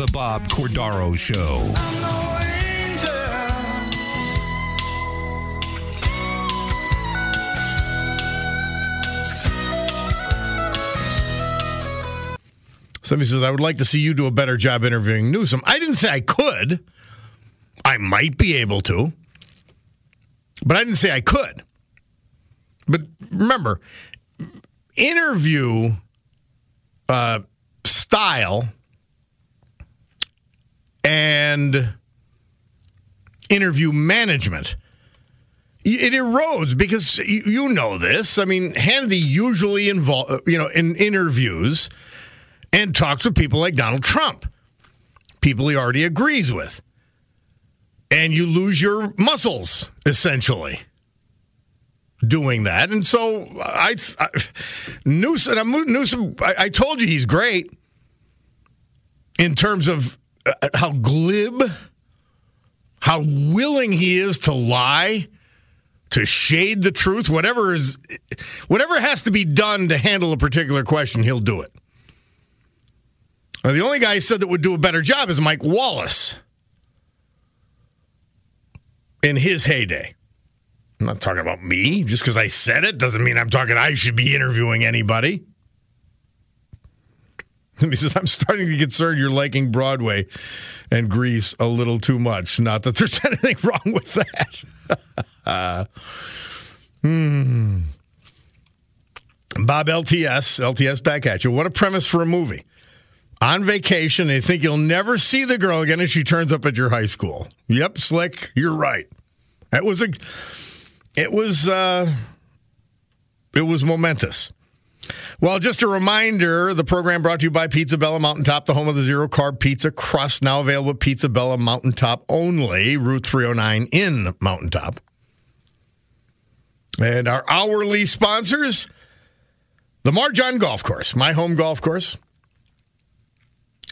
The Bob Cordaro Show. Somebody says, I would like to see you do a better job interviewing Newsom. I didn't say I could. I might be able to, but I didn't say I could. But remember, interview uh, style and interview management it erodes because you know this. I mean, Hannity usually involved, you know, in interviews and talks with people like Donald Trump, people he already agrees with. And you lose your muscles, essentially, doing that. And so I, I Newsom, Newsom I, I told you he's great in terms of uh, how glib, how willing he is to lie, to shade the truth, whatever is, whatever has to be done to handle a particular question, he'll do it. Now, the only guy he said that would do a better job is Mike Wallace in his heyday. I'm not talking about me. Just because I said it doesn't mean I'm talking I should be interviewing anybody. He says, I'm starting to get concerned you're liking Broadway and Grease a little too much. Not that there's anything wrong with that. hmm. Bob LTS, LTS back at you. What a premise for a movie on vacation you think you'll never see the girl again and she turns up at your high school. Yep, slick, you're right. It was a it was uh it was momentous. Well, just a reminder the program brought to you by Pizza Bella Mountaintop, the home of the zero carb pizza crust, now available at Pizza Bella Mountaintop only, Route 309 in Mountaintop. And our hourly sponsors, the Mar-John Golf Course, my home golf course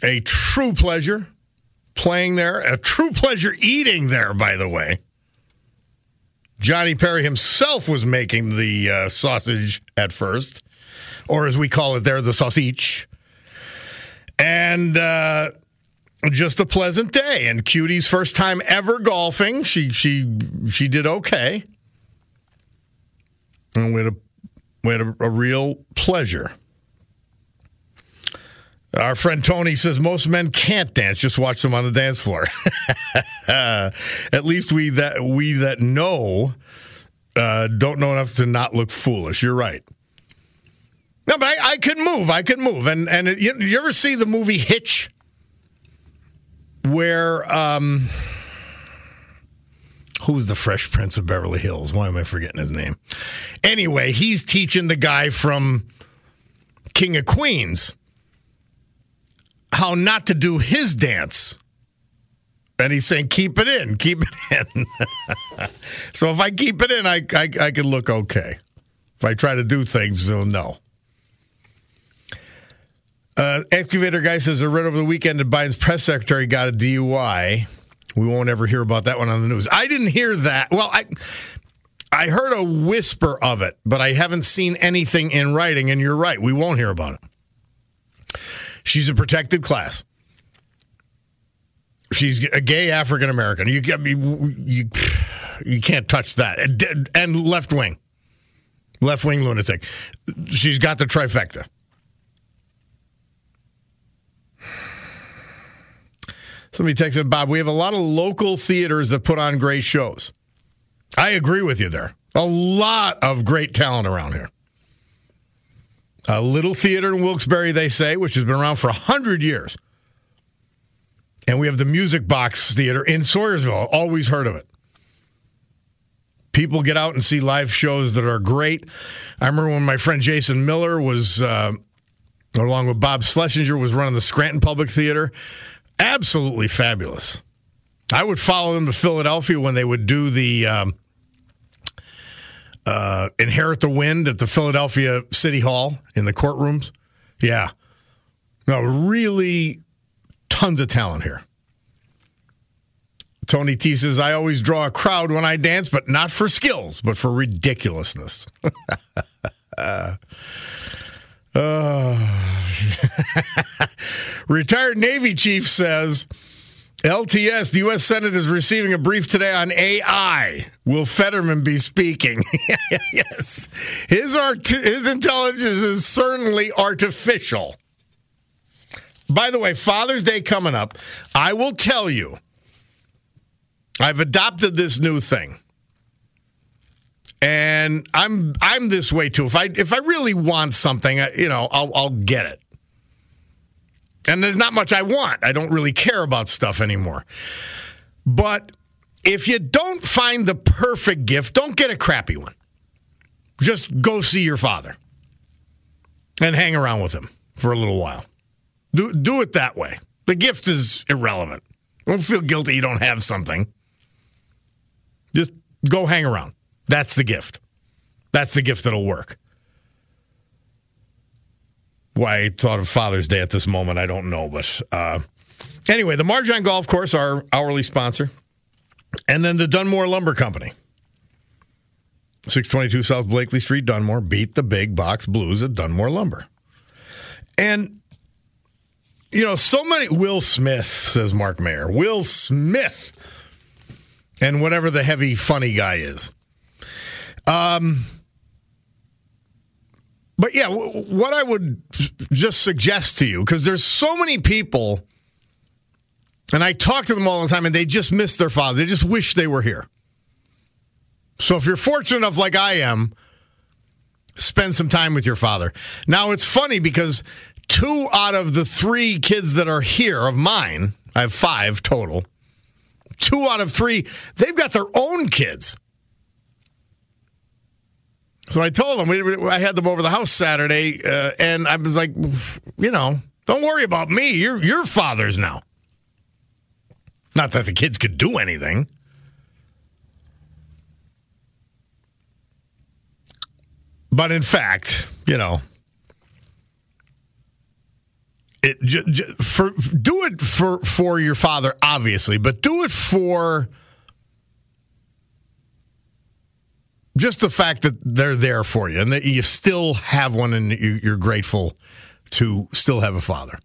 a true pleasure playing there, a true pleasure eating there, by the way. Johnny Perry himself was making the uh, sausage at first, or as we call it there, the sausage. And uh, just a pleasant day. And Cutie's first time ever golfing. She she she did okay. And we had a we had a, a real pleasure. Our friend Tony says most men can't dance; just watch them on the dance floor. At least we that we that know uh, don't know enough to not look foolish. You're right. No, but I, I could move. I could move. And and you, you ever see the movie Hitch, where um, who's the Fresh Prince of Beverly Hills? Why am I forgetting his name? Anyway, he's teaching the guy from King of Queens how not to do his dance. And he's saying, keep it in, keep it in. so if I keep it in, I, I, I can look okay. If I try to do things, they'll know. Uh, excavator guy says, I read over the weekend that Biden's press secretary got a DUI. We won't ever hear about that one on the news. I didn't hear that. Well, I I heard a whisper of it, but I haven't seen anything in writing. And you're right, we won't hear about it. She's a protected class. She's a gay African American. You, you you you can't touch that. And left wing, left wing lunatic. She's got the trifecta. Somebody texted Bob. We have a lot of local theaters that put on great shows. I agree with you there. A lot of great talent around here. A little theater in Wilkes-Barre, they say, which has been around for 100 years. And we have the Music Box Theater in Swoyersville. Always heard of it. People get out and see live shows that are great. I remember when my friend Jason Miller was, uh, along with Bob Schlesinger, was running the Scranton Public Theater. Absolutely fabulous. I would follow them to Philadelphia when they would do the um, uh, Inherit the Wind at the Philadelphia City Hall in the courtrooms. Yeah. No, really tons of talent here. Tony T says, I always draw a crowd when I dance, but not for skills, but for ridiculousness. uh. Retired Navy chief says, LTS, the U.S. Senate is receiving a brief today on AI. Will Fetterman be speaking? yes. His, art- his intelligence is certainly artificial. By the way, Father's Day coming up. I will tell you, I've adopted this new thing. And I'm I'm this way too. If I if I really want something, uh, you know, I'll I'll get it. And there's not much I want. I don't really care about stuff anymore. But if you don't find the perfect gift, don't get a crappy one. Just go see your father and hang around with him for a little while. Do, do it that way. The gift is irrelevant. Don't feel guilty you don't have something. Just go hang around. That's the gift. That's the gift that'll work. Why I thought of Father's Day at this moment, I don't know. But uh, anyway, the Mar-John Golf Course, our hourly sponsor, and then the Dunmore Lumber Company. 622 South Blakely Street, Dunmore. Beat the big box blues at Dunmore Lumber. And, you know, so many. Will Smith, says Mark Mayer. Will Smith. And whatever the heavy, funny guy is. Um, but yeah, w- what I would just suggest to you, because there's so many people, and I talk to them all the time, and they just miss their father. They just wish they were here. So if you're fortunate enough, like I am, spend some time with your father. Now it's funny because two out of the three kids that are here of mine, I have five total. Two out of three, they've got their own kids. So I told them we, I had them over the house Saturday, uh, and I was like, you know, don't worry about me. You're your fathers now. Not that the kids could do anything. But in fact, you know, it j- j- for do it for for your father, obviously, but do it for just the fact that they're there for you and that you still have one and you're grateful to still have a father.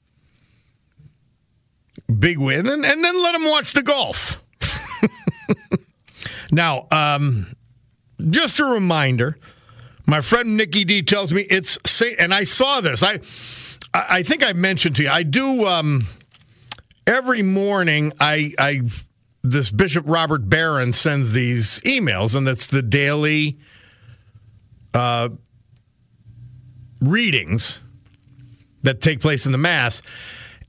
Big win, and, and then let them watch the golf. now, um, just a reminder my friend Nikki D tells me it's and I saw this. I I think I mentioned to you. I do um, every morning. I I this Bishop Robert Barron sends these emails, and that's the daily uh, readings that take place in the Mass.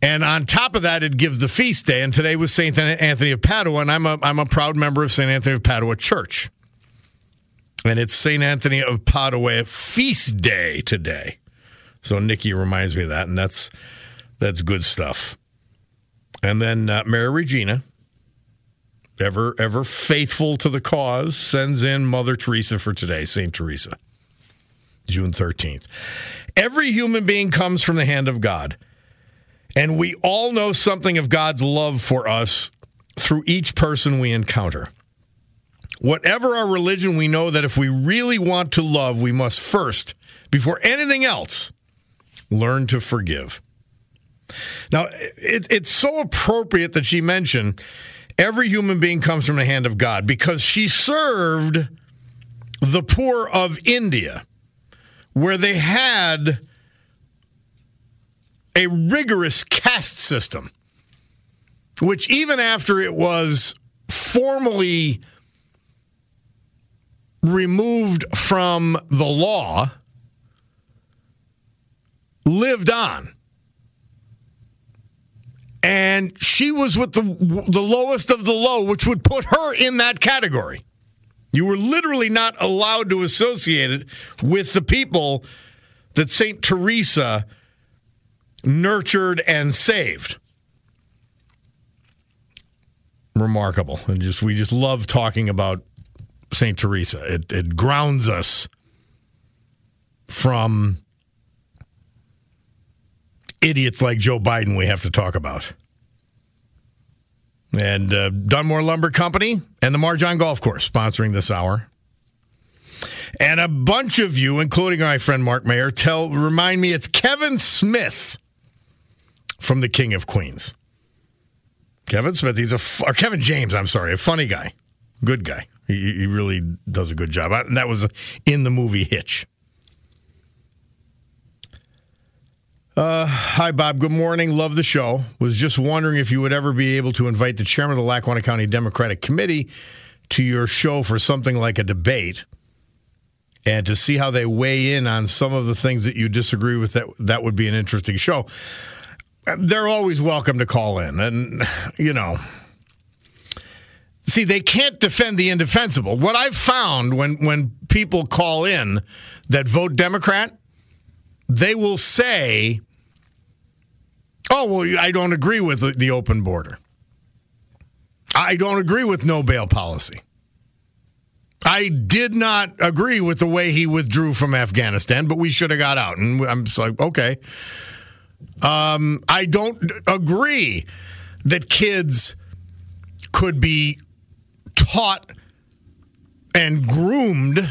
And on top of that, it gives the feast day. And today was St. Anthony of Padua, and I'm a, I'm a proud member of St. Anthony of Padua Church. And it's St. Anthony of Padua feast day today. So Nikki reminds me of that, and that's that's good stuff. And then uh, Mary Regina, ever ever faithful to the cause, sends in Mother Teresa for today, St. Teresa, June 13th. Every human being comes from the hand of God. And we all know something of God's love for us through each person we encounter. Whatever our religion, we know that if we really want to love, we must first, before anything else, learn to forgive. Now, it, it's so appropriate that she mentioned every human being comes from the hand of God because she served the poor of India, where they had a rigorous caste system, which even after it was formally removed from the law, lived on. And she was with the, the lowest of the low, which would put her in that category. You were literally not allowed to associate it with the people that St. Teresa nurtured and saved. Remarkable. And just we just love talking about St. Teresa. It, it grounds us from idiots like Joe Biden we have to talk about. And uh, Dunmore Lumber Company and the Mar-John Golf Course sponsoring this hour. And a bunch of you, including my friend Mark Mayer, tell remind me it's Kevin Smith from the King of Queens. Kevin Smith, he's a or Kevin James, I'm sorry, a funny guy, good guy. He, he really does a good job. And that was in the movie Hitch. Uh, hi, Bob. Good morning. Love the show. Was just wondering if you would ever be able to invite the chairman of the Lackawanna County Democratic Committee to your show for something like a debate and to see how they weigh in on some of the things that you disagree with. That that would be an interesting show. They're always welcome to call in, and you know. See, they can't defend the indefensible. What I've found when when people call in that vote Democrat, they will say, "Oh, well, I don't agree with the, open border. I don't agree with no bail policy. I did not agree with the way he withdrew from Afghanistan, but we should have got out." And I'm just like, "Okay." Um, I don't agree that kids could be taught and groomed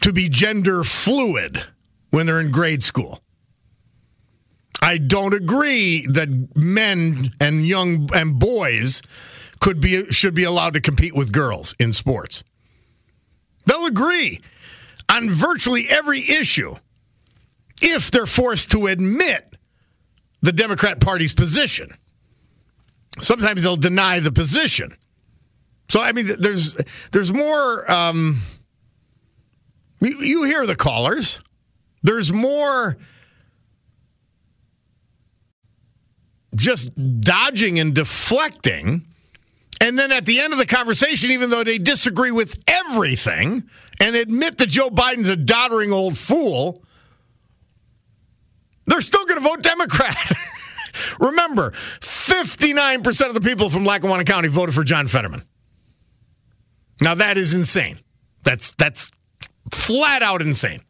to be gender fluid when they're in grade school. I don't agree that men and young and boys could be should be allowed to compete with girls in sports. They'll agree on virtually every issue if they're forced to admit the Democrat Party's position. Sometimes they'll deny the position. So I mean, there's there's more. Um, you hear the callers. There's more just dodging and deflecting. And then at the end of the conversation, even though they disagree with everything and admit that Joe Biden's a doddering old fool, they're still going to vote Democrat. Remember, 59% of the people from Lackawanna County voted for John Fetterman. Now that is insane. That's that's flat out insane.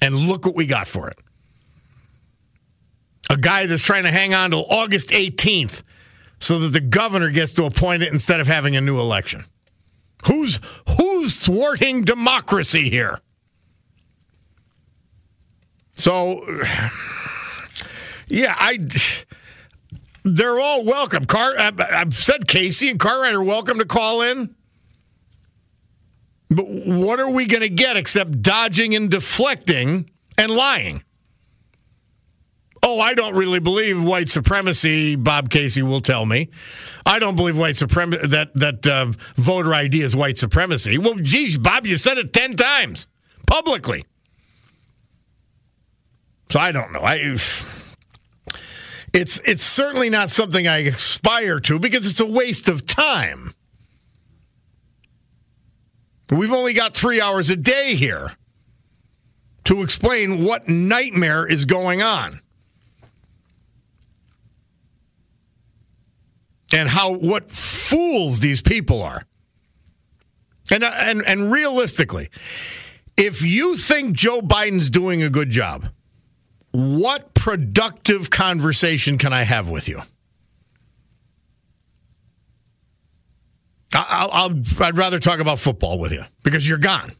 And look what we got for it. A guy that's trying to hang on till August 18th so that the governor gets to appoint it instead of having a new election. Who's who's thwarting democracy here? So yeah, I they're all welcome. Car uh, I've said Casey and Cartwright are welcome to call in. But what are we going to get except dodging and deflecting and lying? Oh, I don't really believe white supremacy. Bob Casey will tell me. I don't believe white supremacy that that uh, voter ID is white supremacy. Well, geez, Bob, you said it ten times publicly. So I don't know. I it's it's certainly not something I aspire to because it's a waste of time. We've only got three hours a day here to explain what nightmare is going on. And how what fools these people are. And, uh, and and realistically, if you think Joe Biden's doing a good job, what productive conversation can I have with you? I'll, I'd rather talk about football with you because you're gone.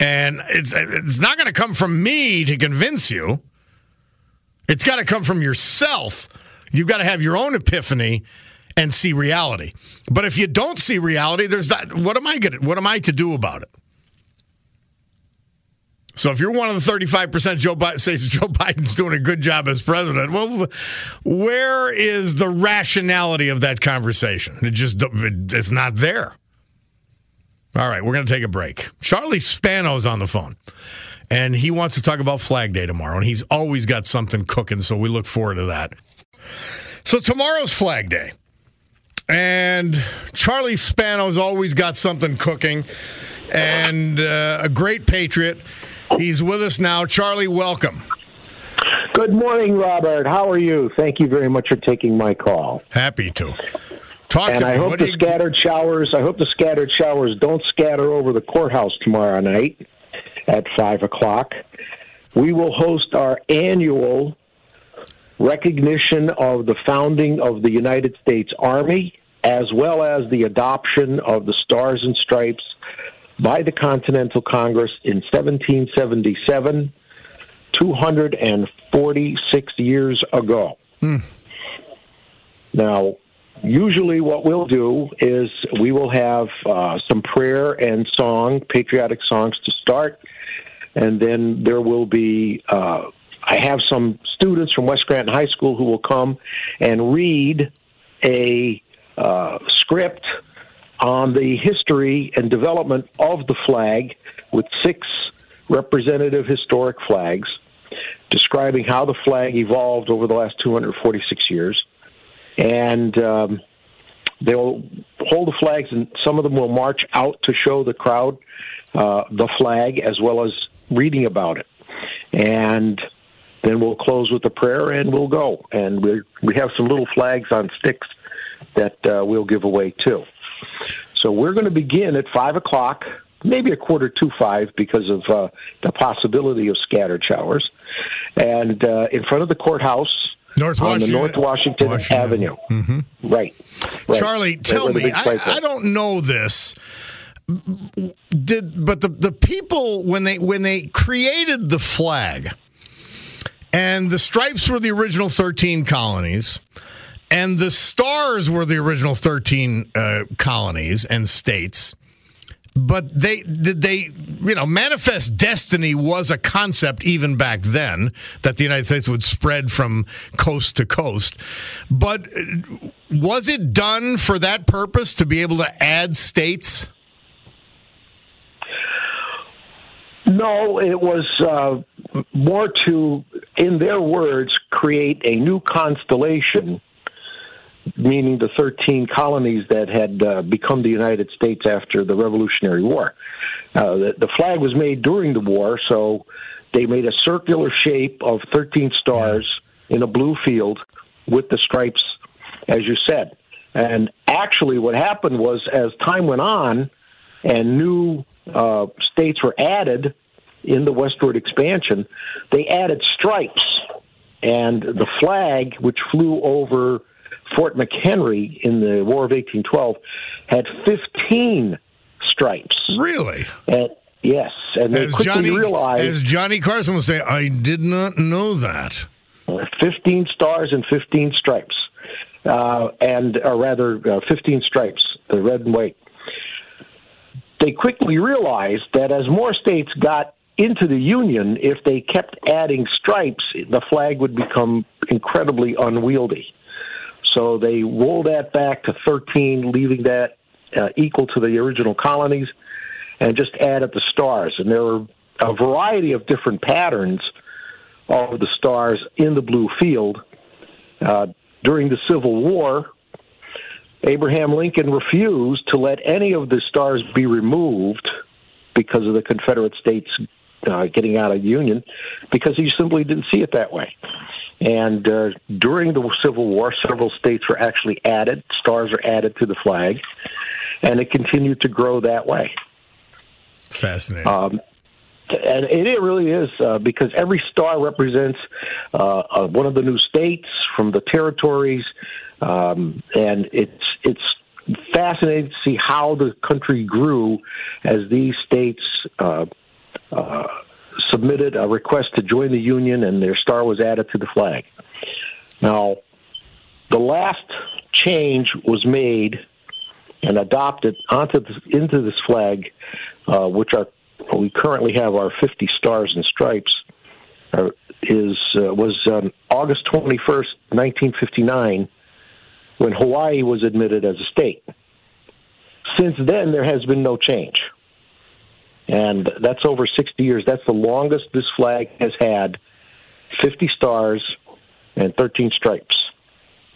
And it's, it's not going to come from me to convince you. It's got to come from yourself. You've got to have your own epiphany and see reality. But if you don't see reality, there's that. What am I going? What am I to do about it? So if you're one of the 35% Joe Biden says Joe Biden's doing a good job as president, well, where is the rationality of that conversation? It just it's not there. All right, we're going to take a break. Charlie Spano's on the phone, and he wants to talk about Flag Day tomorrow, and he's always got something cooking, so we look forward to that. So tomorrow's Flag Day, and Charlie Spano's always got something cooking, and uh, a great patriot. He's with us now. Charlie, welcome. Good morning, Robert. How are you? Thank you very much for taking my call. Happy to. Talk and to I me. hope What the you- scattered showers. I hope the scattered showers don't scatter over the courthouse tomorrow night at five o'clock. We will host our annual recognition of the founding of the United States Army, as well as the adoption of the Stars and Stripes by the Continental Congress in 1777, 246 years ago. Now, usually what we'll do is we will have uh, some prayer and song, patriotic songs to start, and then there will be. Uh, I have some students from West Scranton High School who will come and read a uh, script on the history and development of the flag with six representative historic flags describing how the flag evolved over the last 246 years. And um, they'll hold the flags, and some of them will march out to show the crowd uh, the flag as well as reading about it. And then we'll close with a prayer and we'll go. And we we have some little flags on sticks that uh, we'll give away too. So we're going to begin at five o'clock, maybe a quarter to five, because of uh, the possibility of scattered showers, and uh, in front of the courthouse North on the North Washington, Washington. Avenue. Mm-hmm. Right. right. Charlie, Right tell me, I, I don't know this. Did but the the people when they when they created the flag, and the stripes were the original thirteen colonies, and the stars were the original thirteen uh, colonies and states. But they they you know manifest destiny was a concept even back then that the United States would spread from coast to coast. But uh, was it done for that purpose to be able to add states? No, it was uh, more to, in their words, create a new constellation, meaning the 13 colonies that had uh, become the United States after the Revolutionary War. Uh, the, the flag was made during the war, so they made a circular shape of 13 stars in a blue field with the stripes, as you said. And actually, what happened was, as time went on and new uh, states were added in the westward expansion, they added stripes. And the flag, which flew over Fort McHenry in the War of 1812, had 15 stripes. Really? And yes, and they As quickly Johnny, realized as Johnny Carson will say, I did not know that. 15 stars and 15 stripes, uh, and or rather, uh, 15 stripes, the red and white. They quickly realized that as more states got into the Union, if they kept adding stripes, the flag would become incredibly unwieldy. So they rolled that back to 13, leaving that uh, equal to the original colonies, and just added the stars. And there were a variety of different patterns of the stars in the blue field. Uh, during the Civil War, Abraham Lincoln refused to let any of the stars be removed because of the Confederate States uh, getting out of the Union, because he simply didn't see it that way. And uh, during the Civil War, several states were actually added, stars were added to the flag, and it continued to grow that way. Fascinating. Um, and it, it really is uh, because every star represents uh, uh, one of the new states from the territories, um, and it's it's fascinating to see how the country grew as these states uh, uh, submitted a request to join the union, and their star was added to the flag. Now, the last change was made and adopted onto into this flag, uh, which are we currently have our 50 stars and stripes, uh, is uh, was um, August 21st, 1959, when Hawaii was admitted as a state. Since then, there has been no change. And that's over 60 years. That's the longest this flag has had 50 stars and 13 stripes.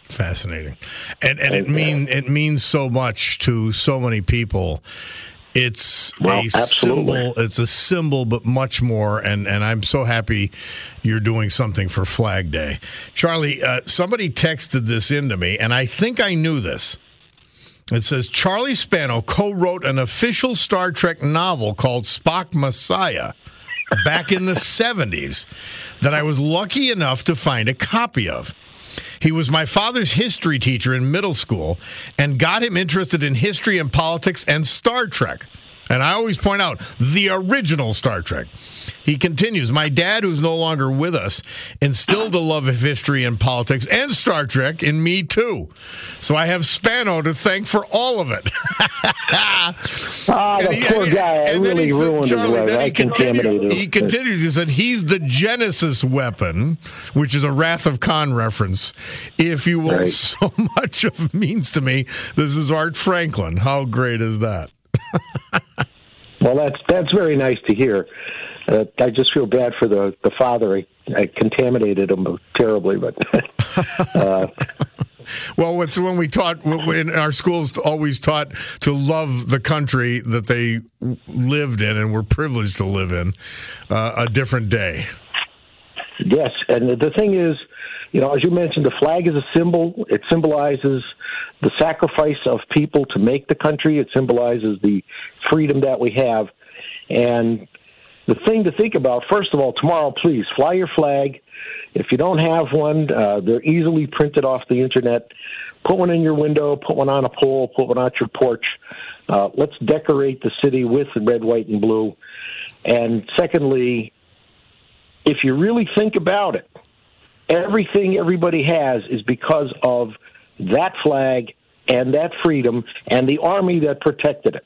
Fascinating, and and it mean it means so much to so many people. It's well, a absolutely. symbol. It's a symbol, but much more. And and I'm so happy you're doing something for Flag Day, Charlie. Uh, somebody texted this into me, and I think I knew this. It says Charlie Spano co-wrote an official Star Trek novel called Spock Messiah back in the 70s that I was lucky enough to find a copy of. He was my father's history teacher in middle school and got him interested in history and politics and Star Trek. And I always point out the original Star Trek. He continues, My dad, who's no longer with us, instilled a love of history and politics and Star Trek in me, too. So I have Spano to thank for all of it. ah, the he, poor guy. I really said, ruined Charlie, his life. I he contaminated he continues, he said, he's the Genesis weapon, which is a Wrath of Khan reference. If you will, Right. so much of means to me. This is Art Franklin. How great is that? Well, that's that's very nice to hear. Uh, I just feel bad for the the father. I, I contaminated him terribly, but uh, Well, it's when we taught in our schools always taught to love the country that they lived in and were privileged to live in. Uh, a different day. yes. And the thing is, you know, as you mentioned, the flag is a symbol. It symbolizes the sacrifice of people to make the country. It symbolizes the freedom that we have. And the thing to think about, first of all, tomorrow, please fly your flag. If you don't have one, uh, they're easily printed off the internet. Put one in your window, put one on a pole, put one on your porch. Uh, let's decorate the city with red, white, and blue. And secondly, if you really think about it, everything everybody has is because of that flag and that freedom and the army that protected it.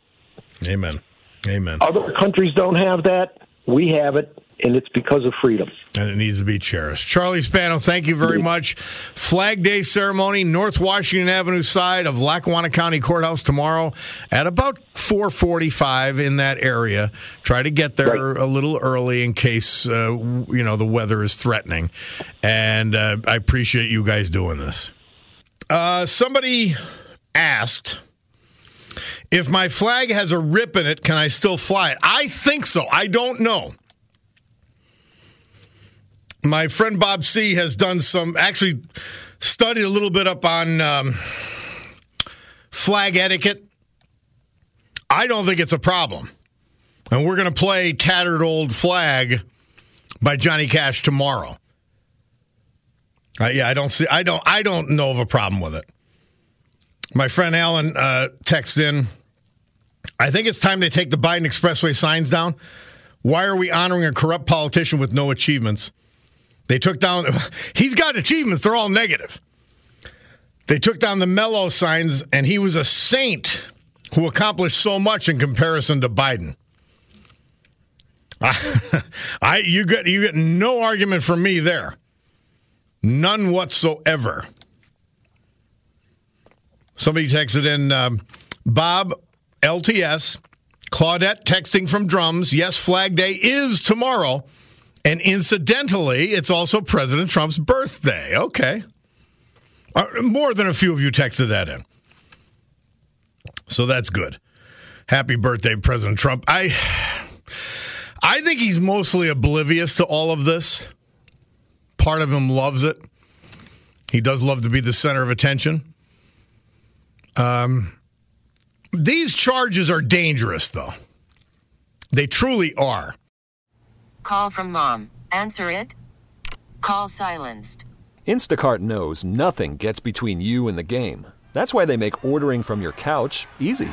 Amen. Amen. Other countries don't have that. We have it, and it's because of freedom. And it needs to be cherished. Charlie Spano, thank you very much. Flag Day ceremony, North Washington Avenue side of Lackawanna County Courthouse tomorrow at about 4:45 in that area. Try to get there Right. a little early in case uh, you know the weather is threatening. And uh, I appreciate you guys doing this. Uh, somebody asked if my flag has a rip in it, can I still fly it? I think so. I don't know. My friend Bob C has done some, actually studied a little bit up on um, flag etiquette. I don't think it's a problem. And we're going to play Tattered Old Flag by Johnny Cash tomorrow. Uh, yeah, I don't see. I don't. I don't know of a problem with it. My friend Alan uh, texted in. I think it's time they take the Biden Expressway signs down. Why are we honoring a corrupt politician with no achievements? They took down. He's got achievements. They're all negative. They took down the Mellow signs, and he was a saint who accomplished so much in comparison to Biden. I you get you get no argument from me there. None whatsoever. Somebody texted in um, Bob LTS Claudette texting from drums. Yes, Flag Day is tomorrow. And incidentally, it's also President Trump's birthday. Okay. Uh, more than a few of you texted that in. So that's good. Happy birthday, President Trump. I I think he's mostly oblivious to all of this. Part of him loves it. He does love to be the center of attention. Um, these charges are dangerous, though. They truly are. Call from mom. Answer it. Call silenced. Instacart knows nothing gets between you and the game. That's why they make ordering from your couch easy.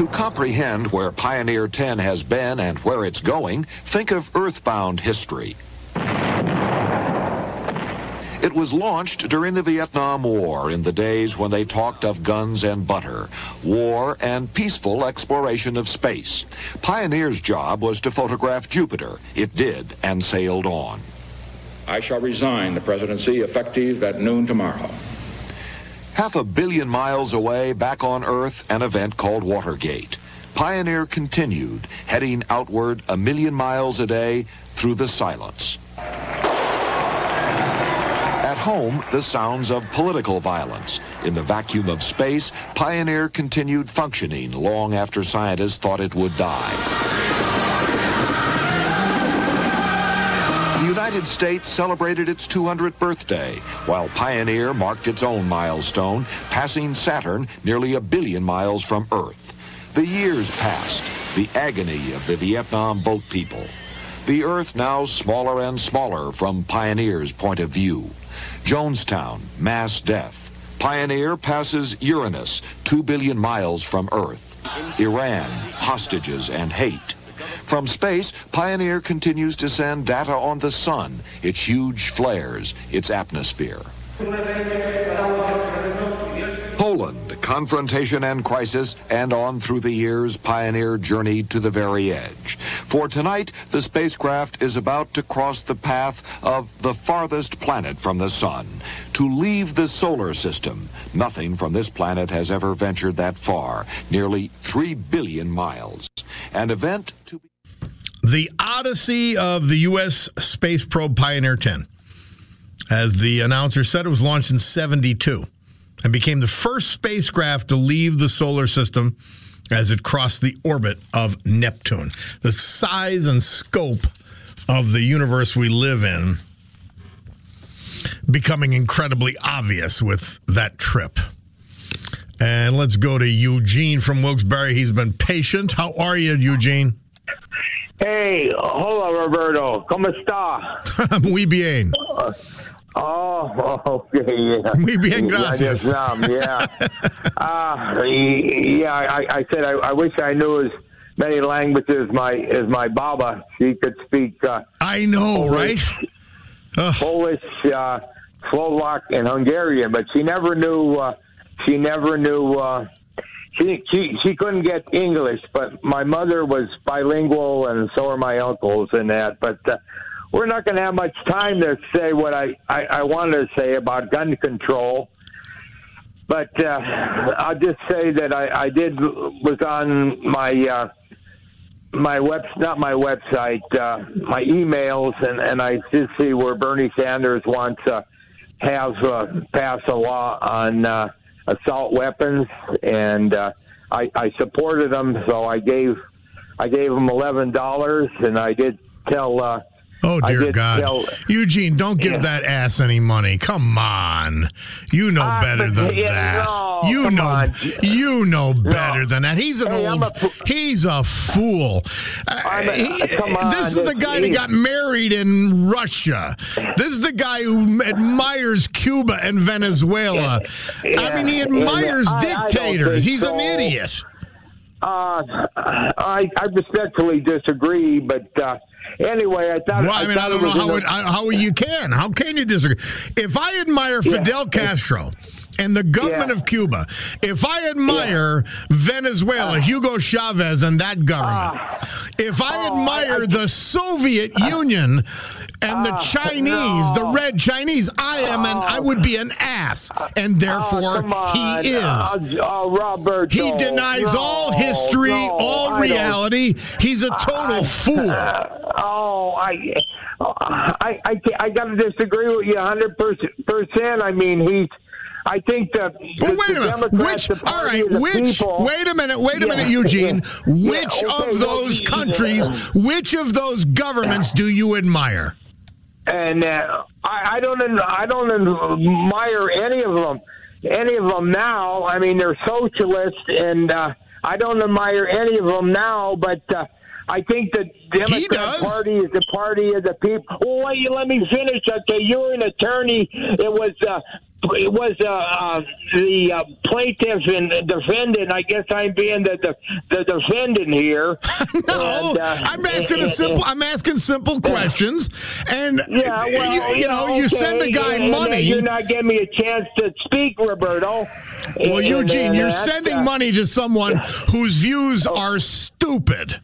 To comprehend where Pioneer 10 has been and where it's going, think of Earthbound history. It was launched during the Vietnam War in the days when they talked of guns and butter, war and peaceful exploration of space. Pioneer's job was to photograph Jupiter. It did and sailed on. I shall resign the presidency effective at noon tomorrow. Half a billion miles away, back on Earth, an event called Watergate. Pioneer continued, heading outward a million miles a day through the silence. At home, the sounds of political violence. In the vacuum of space, Pioneer continued functioning long after scientists thought it would die. United States celebrated its 200th birthday, while Pioneer marked its own milestone, passing Saturn nearly a billion miles from Earth. The years passed, the agony of the Vietnam boat people. The Earth now smaller and smaller from Pioneer's point of view. Jonestown, mass death. Pioneer passes Uranus, two billion miles from Earth. Iran, hostages and hate. From space, Pioneer continues to send data on the sun, its huge flares, its atmosphere. Poland, confrontation and crisis, and on through the years, Pioneer journeyed to the very edge. For tonight, the spacecraft is about to cross the path of the farthest planet from the sun, to leave the solar system. Nothing from this planet has ever ventured that far, nearly 3 billion miles. An event to be The Odyssey of the U.S. Space Probe Pioneer 10. As the announcer said, it was launched in 72 and became the first spacecraft to leave the solar system as it crossed the orbit of Neptune. The size and scope of the universe we live in becoming incredibly obvious with that trip. And let's go to Eugene from Wilkes-Barre. He's been patient. How are you, Eugene? Hey, hola Roberto, ¿cómo está? Muy bien. Oh, okay, yeah. Muy bien, gracias. Yeah, uh, yeah. I, I said I, I wish I knew as many languages as my as my Baba. She could speak. Uh, I know, Polish, right? Polish, uh, Slovak, and Hungarian, but she never knew. Uh, she never knew. Uh, she, she she couldn't get English, but my mother was bilingual, and so are my uncles and that. But uh, we're not going to have much time to say what I, I, I wanted to say about gun control. But uh, I'll just say that I, I did was on my uh, my web not my website uh, my emails and, and I did see where Bernie Sanders wants to have uh, pass a law on uh, assault weapons and uh, I, I supported them. so I gave I gave him eleven dollars and I did tell uh, Oh dear did God, tell- Eugene! Don't give Yeah. that ass any money. Come on, you know Ah, better than yeah, that. no, you know, on. you know better than that. He's an Hey, old. a he's a fool. Uh, he- come on, this is the guy that got married in Russia. This is the guy who admires Cuba and Venezuela. I mean, he Yeah, admires and I- I dictators. He's an idiot. Uh, I, I respectfully disagree, but uh, anyway, I thought. Well, I mean, I, don't know how it, how how you can. How can you disagree? If I admire Fidel Castro and the government Yeah. of Cuba, if I admire Venezuela, ah. Hugo Chavez and that government, ah. if I Oh, admire I- I- the Soviet ah. Union and the Chinese, the red Chinese. I am an I would be an ass, and therefore Oh, he is. Uh, Robert. He denies all history, all reality. He's a total fool. Oh, I, I, I, I got to disagree with you 100 percent. I mean, he's. I think that. Well, the- wait a minute. Democrats, Which? All right. Which? people- Wait a minute. Wait a Yeah, minute, Eugene. yeah. Which Yeah, okay, of those countries? Which of those governments do you admire? and uh, I, I don't I don't admire any of them, any of them now. I mean, they're socialists, and uh, I don't admire any of them now. But uh, I think the Democrat Party is the party of the people. Well, wait, let me finish. Okay, you're an attorney. It was. Uh, it was uh, uh, the uh, plaintiff and defendant. I guess I'm being the the, the defendant here. no, And, uh, I'm asking a simple. I'm asking simple questions, and Yeah, well, you, you know, you send the guy and- and money. You're not giving me a chance to speak, Roberto. Well, And- Eugene, and you're sending uh, money to someone whose views are stupid.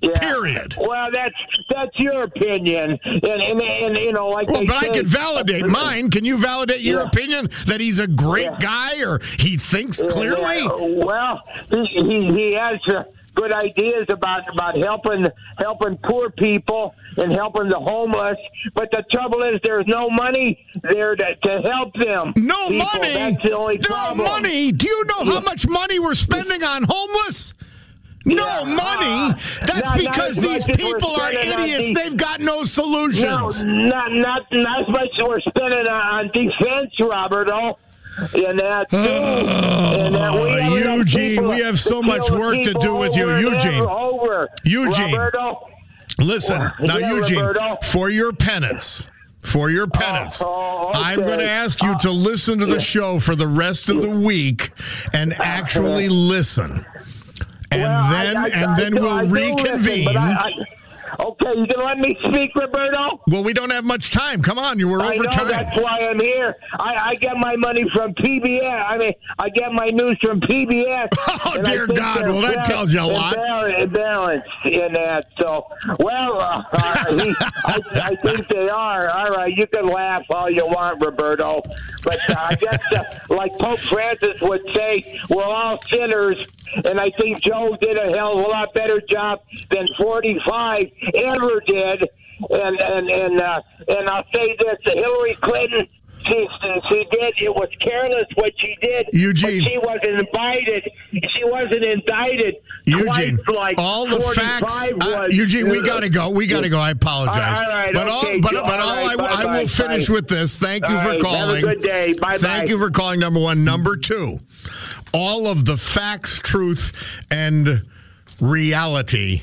Yeah. Period. Well, that's that's your opinion, and and, and you know, like Well, but I can validate mine. Can you validate your Yeah. opinion that he's a great guy or he thinks clearly? Yeah, well, he he, he has. Uh, Good ideas about about helping helping poor people and helping the homeless, but the trouble is there's no money there to, to help them. No people. money. That's the only no problem. money. Do you know how much money we're spending on homeless? No Yeah. money. That's Not- not because as these much as we're people are idiots. They've got no solutions. No, not not not as much as we're spending on defense, Roberto. And that too. and that we Oh, Eugene, we have so much work to do with you. Eugene. Over. Eugene. Roberto. Listen, now, Yeah, Eugene, Roberto. for your penance, for your oh, penance, oh, okay. I'm going to ask you oh. to listen to the show for the rest of the week and actually listen. And Well, then I- and then do- we'll I do listen, reconvene. but I- I- okay, you can let me speak, Roberto. well, we don't have much time. Come on, you were over time. that's why I'm here. I, I get my money from PBS. I mean, I get my news from PBS. Oh, dear God. Well, that tells you a lot. Balanced in that. So, well, uh, uh, he, I, I think they are. All right, you can laugh all you want, Roberto. But uh, I guess, uh, like Pope Francis would say, we're all sinners. And I think Joe did a hell of a lot better job than 45 ever did. And and and uh, and I'll say this: Hillary Clinton, she she did it was careless what she did. Eugene. she wasn't indicted. She wasn't indicted. Eugene, like all the 45 facts. Uh. Eugene, we got to go. We got to go. I apologize. All right, but okay, all, but, but all all right, I, will- I will finish bye. with this. Thank you All for right, calling. Have a good day. Bye bye. Thank you for calling. Number one. Number two, all of the facts, truth, and reality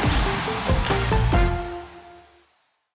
Thank you.